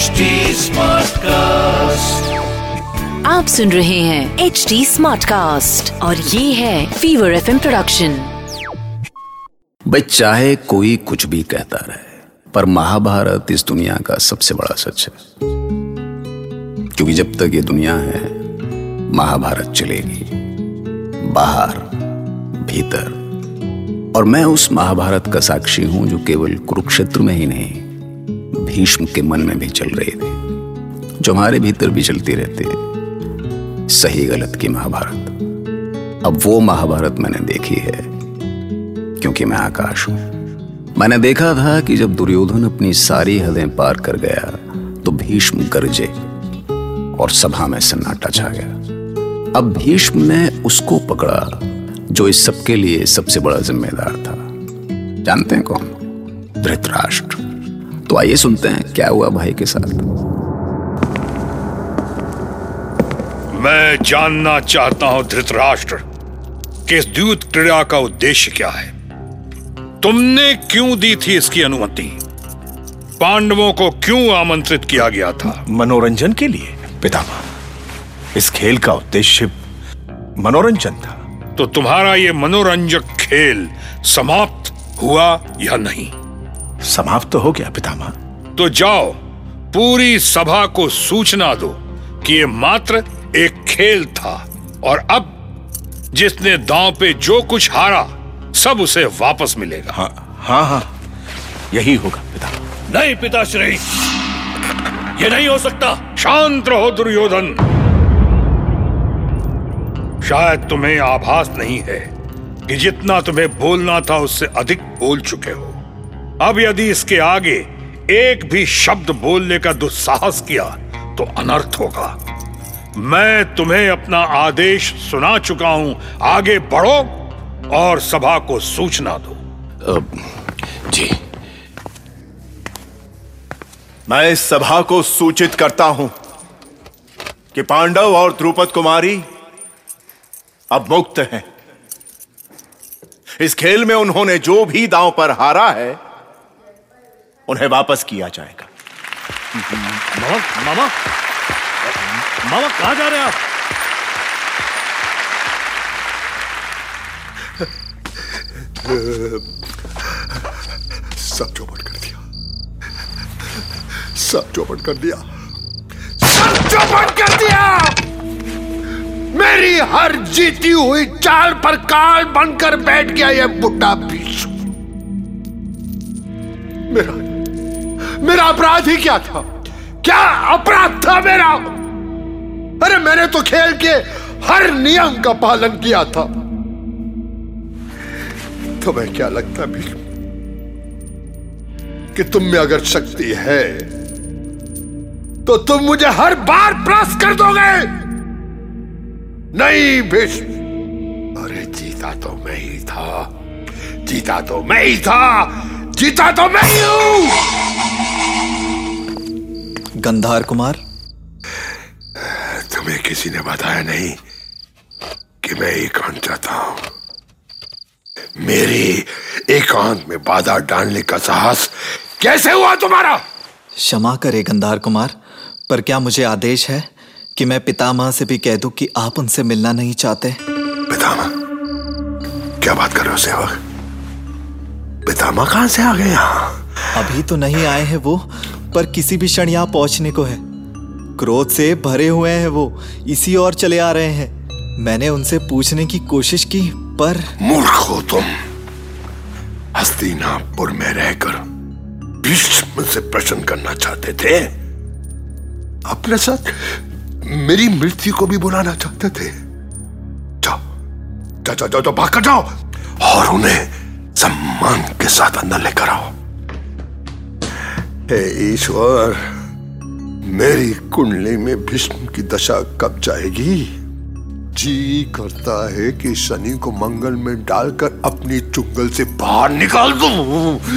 HD Smartcast. आप सुन रहे हैं एच डी स्मार्ट कास्ट और ये है फीवर एफ़ प्रोडक्शन भाई चाहे कोई कुछ भी कहता रहे पर महाभारत इस दुनिया का सबसे बड़ा सच है। क्योंकि जब तक ये दुनिया है महाभारत चलेगी। बाहर भीतर। और मैं उस महाभारत का साक्षी हूँ जो केवल कुरुक्षेत्र में ही नहीं भीष्म के मन में भी चल रही थी, जो हमारे भीतर भी चलती रहती है सही गलत की महाभारत। अब वो महाभारत मैंने देखी है, क्योंकि मैं आकाश हूँ। मैंने देखा था कि जब दुर्योधन अपनी सारी हदें पार कर गया तो भीष्म गरजे और सभा में सन्नाटा छा गया। अब भीष्म ने उसको पकड़ा, जो इस सबके लिए सबसे बड़ा जिम्मेदार था। जानते हैं कौन? धृतराष्ट्र। तो आइए सुनते हैं क्या हुआ भाई के साथ। मैं जानना चाहता हूँ धृतराष्ट्र कि इस द्यूत क्रीड़ा का उद्देश्य क्या है? तुमने क्यों दी थी इसकी अनुमति? पांडवों को क्यों आमंत्रित किया गया था? मनोरंजन के लिए पितामह। इस खेल का उद्देश्य मनोरंजन था। तो तुम्हारा ये मनोरंजक खेल समाप्त हुआ या नहीं? समाप्त तो हो गया पितामह। तो जाओ पूरी सभा को सूचना दो कि ये मात्र एक खेल था और अब जिसने दांव पे जो कुछ हारा सब उसे वापस मिलेगा। हाँ हाँ हाँ यही होगा पिता नहीं पिताश्री ये नहीं हो सकता। शांत रहो दुर्योधन। शायद तुम्हें आभास नहीं है कि जितना तुम्हें बोलना था उससे अधिक बोल चुके हो। अब यदि इसके आगे एक भी शब्द बोलने का दुस्साहस किया तो अनर्थ होगा। मैं तुम्हें अपना आदेश सुना चुका हूँ। आगे बढ़ो और सभा को सूचना दो। जी। मैं इस सभा को सूचित करता हूँ कि पांडव और द्रुपद कुमारी अब मुक्त हैं। इस खेल में उन्होंने जो भी दांव पर हारा है उन्हें वापस किया जाएगा। मामा मामा। मामा कहा जा रहे हैं आप? सब चौपट कर दिया। सब चौपट कर दिया। सब चौपट कर दिया। मेरी हर जीती हुई चाल पर काल बनकर बैठ गया यह बुढ़ा भीष्म मेरा मेरा अपराध ही क्या था? क्या अपराध था मेरा? अरे मैंने तो खेल के हर नियम का पालन किया था। तुम्हें क्या लगता भी कि तुम में अगर शक्ति है तो तुम मुझे हर बार प्रस कर दोगे। नहीं भीष्म अरे जीता तो मैं ही था। जीता तो मैं ही था। जीता तो मैं ही हूँ। गंधार कुमार? तुम्हें किसी ने बताया नहीं कि मैं एकांत चाहता हूँ। मेरी एकांत में बाधा डालने का साहस कैसे हुआ तुम्हारा? क्षमा करे गंधार कुमार पर क्या मुझे आदेश है कि मैं पितामह से भी कह दूँ कि आप उनसे मिलना नहीं चाहते? पितामह? क्या बात कर रहे हो सेवक? पितामह कहाँ से आ गए यहाँ? अभी तो नहीं आए हैं वो पर किसी भी क्षण यहाँ पहुँचने को है। क्रोध से भरे हुए हैं वो इसी और चले आ रहे हैं। मैंने उनसे पूछने की कोशिश की पर मूर्ख हो तुम। हस्तिनापुर में रहकर भीष्म से प्रश्न करना चाहते थे। अपने साथ मेरी मृत्यु को भी बुलाना चाहते थे। जाओ जाओ जाओ जाओ, भाग कर जाओ और उन्हें सम्मान के साथ अंदर लेकर आओ। हे ईश्वर। मेरी कुंडली में भीष्म की दशा कब जाएगी? जी करता है कि शनि को मंगल में डालकर अपनी चुंगल से बाहर निकाल दू।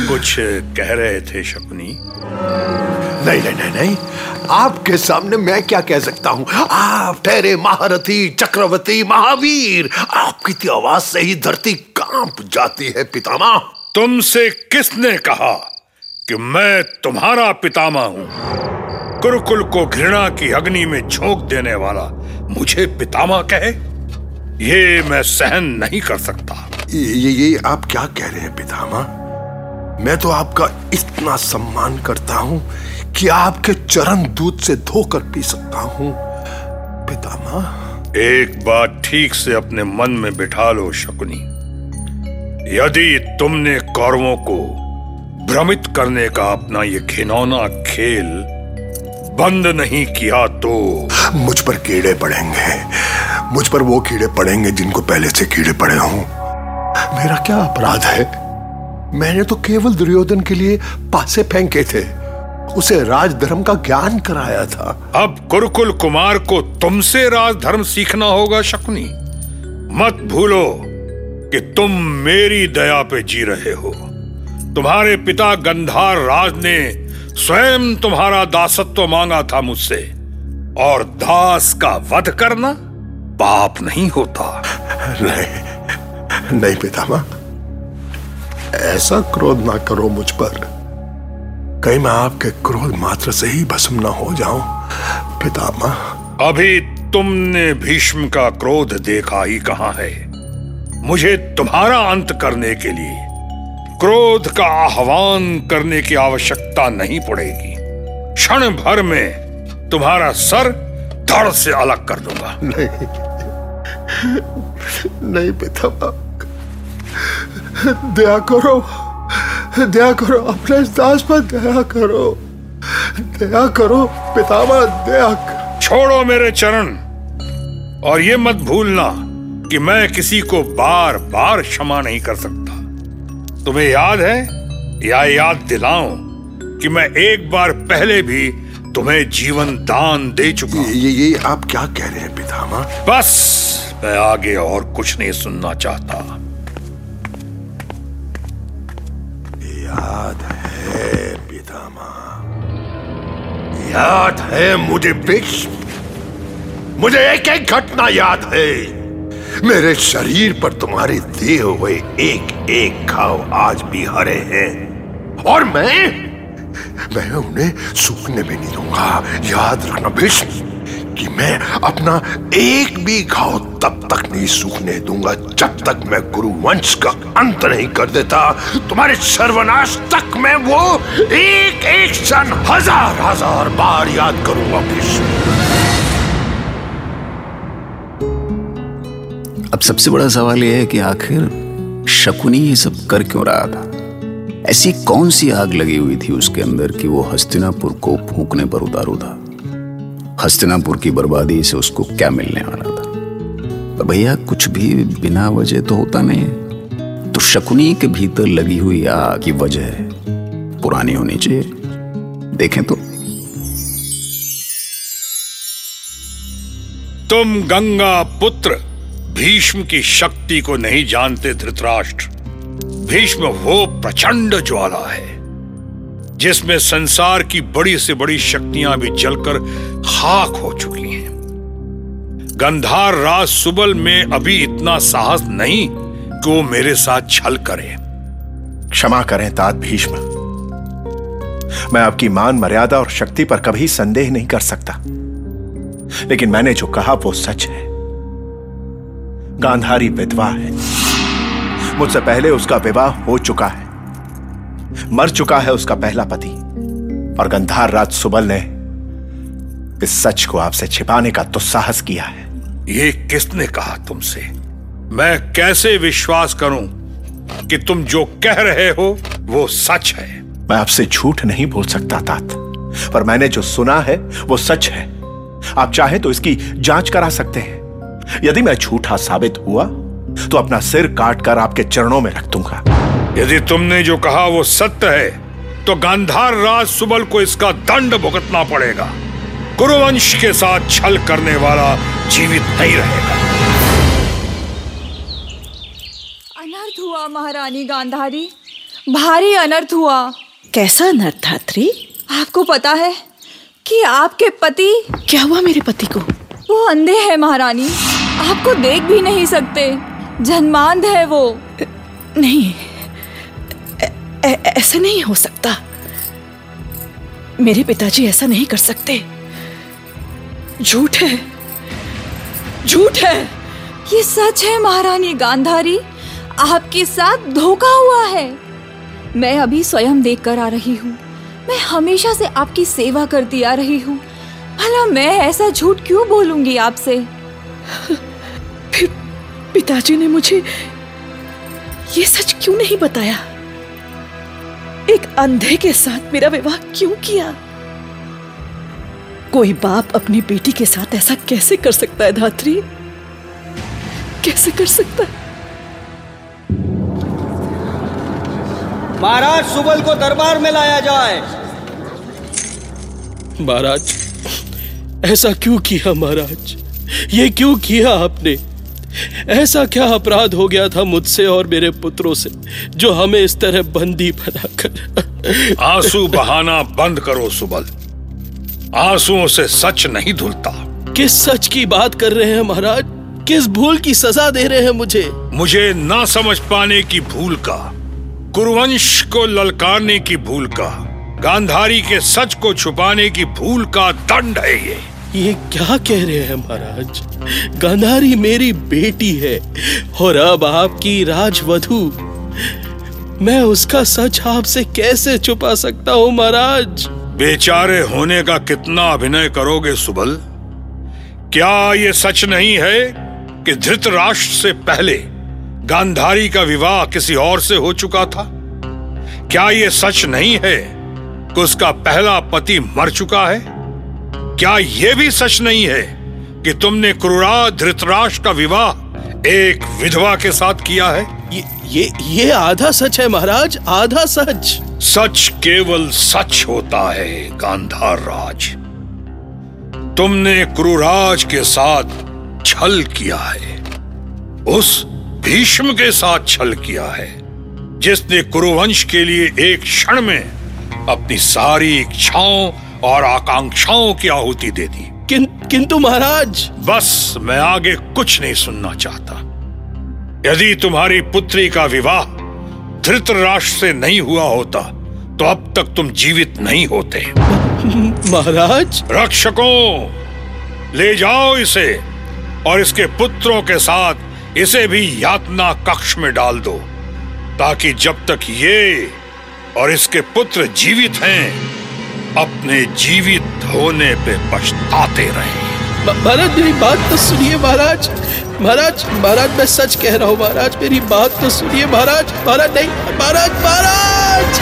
कुछ कह रहे थे शकुनी। नहीं नहीं नहीं नहीं। आपके सामने मैं क्या कह सकता हूँ? आप ठहरे महारथी चक्रवर्ती महावीर। आपकी तो आवाज़ से ही धरती काँप जाती है पितामह। तुमसे किसने कहा? कि मैं तुम्हारा पितामह हूँ। गुरुकुल को घृणा की अग्नि में झोंक देने वाला मुझे पितामह कहे? ये मैं सहन नहीं कर सकता। ये ये आप क्या कह रहे हैं पितामह? मैं तो आपका इतना सम्मान करता हूँ कि आपके चरण दूध से धोकर पी सकता हूँ। पितामह? एक बात ठीक से अपने मन में बिठा लो शकुनी। यदि तुमने कौरवों को भ्रमित करने का अपना ये घिनौना खेल बंद नहीं किया तो मुझ पर कीड़े पड़ेंगे। मुझ पर वो कीड़े पड़ेंगे जिनको पहले से कीड़े पड़े हों। मेरा क्या अपराध है? मैंने तो केवल दुर्योधन के लिए पासे फेंके थे। उसे राजधर्म का ज्ञान कराया था। अब कुरुकुल कुमार को तुमसे राजधर्म सीखना होगा शकुनी। मत भूलो कि तुम मेरी दया पे जी रहे हो। तुम्हारे पिता गंधार राज ने स्वयं तुम्हारा दासत्व मांगा था मुझसे। और दास का वध करना पाप नहीं होता। नहीं नहीं पितामह। ऐसा क्रोध ना करो मुझ पर। कहीं मैं आपके क्रोध मात्र से ही भस्म ना हो जाऊँ पितामह। अभी तुमने भीष्म का क्रोध देखा ही कहाँ है। मुझे तुम्हारा अंत करने के लिए क्रोध का आह्वान करने की आवश्यकता नहीं पड़ेगी। क्षण भर में तुम्हारा सर धड़ से अलग कर दूँगा। नहीं नहीं पितामह दया करो दया करो अपने दास पर दया करो दया करो पितामह दया कर। छोड़ो मेरे चरण और ये मत भूलना कि मैं किसी को बार बार क्षमा नहीं कर सकता। तुम्हें याद है? या याद दिलाऊं कि मैं एक बार पहले भी तुम्हें जीवन दान दे चुका हूँ। ये ये आप क्या कह रहे हैं पितामा बस मैं आगे और कुछ नहीं सुनना चाहता। याद है पितामा याद है मुझे भीष्म मुझे एक एक घटना याद है। मेरे शरीर पर तुम्हारे दिए हुए एक एक घाव आज भी हरे हैं। और मैं मैं उन्हें सूखने भी नहीं दूँगा। याद रखना भीष्म, कि मैं अपना एक भी घाव तब तक नहीं सूखने दूँगा, जब तक मैं गुरु वंश का अंत नहीं कर देता। तुम्हारे सर्वनाश तक मैं वो एक एक क्षण हज़ार हज़ार बार याद करूँगा भीष्म। अब सबसे बड़ा सवाल यह है कि आखिर शकुनी ये सब कर क्यों रहा था? ऐसी कौन सी आग लगी हुई थी उसके अंदर कि वो हस्तिनापुर को फूकने पर उतारू था हस्तिनापुर की बर्बादी से उसको क्या मिलने वाला था? पर भैया, कुछ भी बिना वजह तो होता नहीं तो शकुनी के भीतर लगी हुई आग की वजह पुरानी होनी चाहिए। देखें तो। तुम गंगा पुत्र। भीष्म की शक्ति को नहीं जानते धृतराष्ट्र। भीष्म वो प्रचंड ज्वाला है, जिसमें संसार की बड़ी से बड़ी शक्तियाँ भी जलकर खाक हो चुकी हैं। गंधार राज सुबल में अभी इतना साहस नहीं कि वो मेरे साथ छल करे। क्षमा करें तात भीष्म। मैं आपकी मान, मर्यादा और शक्ति पर कभी संदेह नहीं कर सकता। लेकिन मैंने जो कहा वो सच है। गांधारी विधवा है। मुझसे पहले उसका विवाह हो चुका है। मर चुका है उसका पहला पति। और गंधार राज सुबल ने इस सच को आपसे छिपाने का दुस्साहस किया है। ये किसने कहा तुमसे? मैं कैसे विश्वास करूँ कि तुम जो कह रहे हो वो सच है? मैं आपसे झूठ नहीं बोल सकता तात। पर मैंने जो सुना है वो सच है। आप चाहे तो इसकी जाँच करा सकते हैं। यदि मैं झूठा साबित हुआ तो अपना सिर काट कर आपके चरणों में रख दूँगा। यदि तुमने जो कहा वो सत्य है तो गांधार राज सुबल को इसका दंड भुगतना पड़ेगा। कुरुवंश के साथ छल करने वाला जीवित नहीं रहेगा। अनर्थ हुआ महारानी गांधारी। भारी अनर्थ हुआ। कैसा अनर्थ धात्री? आपको पता है कि आपके पति क्या हुआ मेरे पति को? वो अंधे हैं महारानी। आपको देख भी नहीं सकते। जन्मांध है वो। नहीं। ऐसे नहीं हो सकता। मेरे पिताजी ऐसा नहीं कर सकते। झूठ है। झूठ है। ये सच है महारानी गांधारी। आपके साथ धोखा हुआ है। मैं अभी स्वयं देख कर आ रही हूँ। मैं हमेशा से आपकी सेवा करती आ रही हूँ। भला मैं ऐसा झूठ क्यों बोलूँगी आपसे? फिर पिताजी ने मुझे ये सच क्यों नहीं बताया? एक अंधे के साथ मेरा विवाह क्यों किया? कोई बाप अपनी बेटी के साथ ऐसा कैसे कर सकता है धात्री? कैसे कर सकता है? महाराज सुबल को दरबार में लाया जाए। महाराज ऐसा क्यों किया महाराज? ये क्यों किया आपने? ऐसा क्या अपराध हो गया था मुझसे और मेरे पुत्रों से जो हमें इस तरह बंदी बनाकर? आँसू बहाना बंद करो सुबल। आंसुओं से सच नहीं धुलता। किस सच की बात कर रहे हैं महाराज? किस भूल की सजा दे रहे हैं मुझे? मुझे ना समझ पाने की भूल का कुरुवंश को ललकारने की भूल का गांधारी के सच को छुपाने की भूल का दंड है ये। ये क्या कह रहे हैं महाराज? गांधारी मेरी बेटी है और अब आपकी राजवधु। मैं उसका सच आपसे कैसे छुपा सकता हूँ महाराज? बेचारे होने का कितना अभिनय करोगे सुबल? क्या ये सच नहीं है कि धृतराष्ट्र से पहले गांधारी का विवाह किसी और से हो चुका था? क्या ये सच नहीं है कि उसका पहला पति मर चुका है? क्या यह भी सच नहीं है कि तुमने क्रूरा धृतराज का विवाह एक विधवा के साथ किया है? ये ये ये आधा सच है महाराज आधा सच। सच केवल सच होता है गांधार राज। तुमने क्रूराज के साथ छल किया है उस भीष्म के साथ छल किया है जिसने कुरुवंश के लिए एक क्षण में अपनी सारी इच्छाओं और आकांक्षाओं की आहुति दे दी। किन, किंतु महाराज? बस मैं आगे कुछ नहीं सुनना चाहता। यदि तुम्हारी पुत्री का विवाह धृतराष्ट्र से नहीं हुआ होता तो अब तक तुम जीवित नहीं होते। महाराज? रक्षकों ले जाओ इसे और इसके पुत्रों के साथ इसे भी यातना कक्ष में डाल दो ताकि जब तक ये और इसके पुत्र जीवित हैं अपने जीवित होने पे पछताते रहे। महाराज मेरी बात तो सुनिए महाराज। महाराज महाराज मैं सच कह रहा हूँ महाराज मेरी बात तो सुनिए महाराज। महाराज नहीं महाराज महाराज!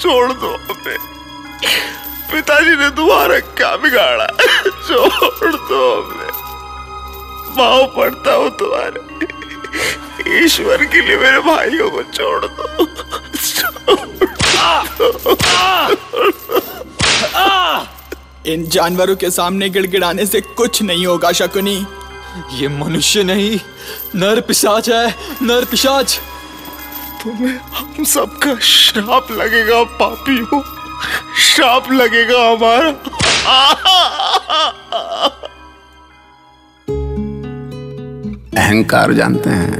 छोड़ दो हमें। पिताजी ने तुम्हारा क्या बिगाड़ा? छोड़ दो हमें। पाँव पड़ता हूँ तुम्हारे ईश्वर के लिए मेरे भाइयों को छोड़ दो। इन जानवरों के सामने गिड़गिड़ाने से कुछ नहीं होगा शकुनी। ये मनुष्य नहीं नर पिशाच है नर पिशाच। तुम्हें हम सबका श्राप लगेगा पापी हो श्राप लगेगा हमारा। अहंकार जानते हैं।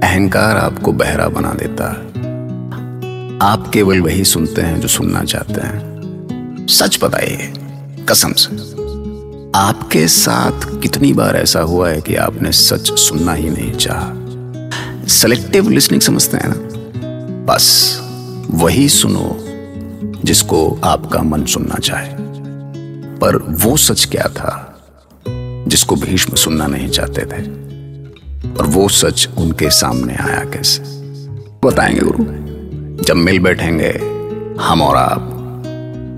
अहंकार आपको बहरा बना देता है। आप केवल वही सुनते हैं जो सुनना चाहते हैं। सच बताइए, कसम से, आपके साथ कितनी बार ऐसा हुआ है कि आपने सच सुनना ही नहीं चाहा? सेलेक्टिव लिसनिंग समझते हैं ना? बस, वही सुनो जिसको आपका मन सुनना चाहे। पर वो सच क्या था? जिसको भीष्म सुनना नहीं चाहते थे। और वो सच उनके सामने आया कैसे? बताएँगे गुरु। जब मिल बैठेंगे, हम और आप,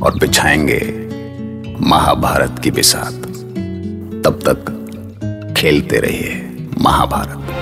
और बिछाएँगे महाभारत की बिसात। तब तक खेलते रहिए महाभारत।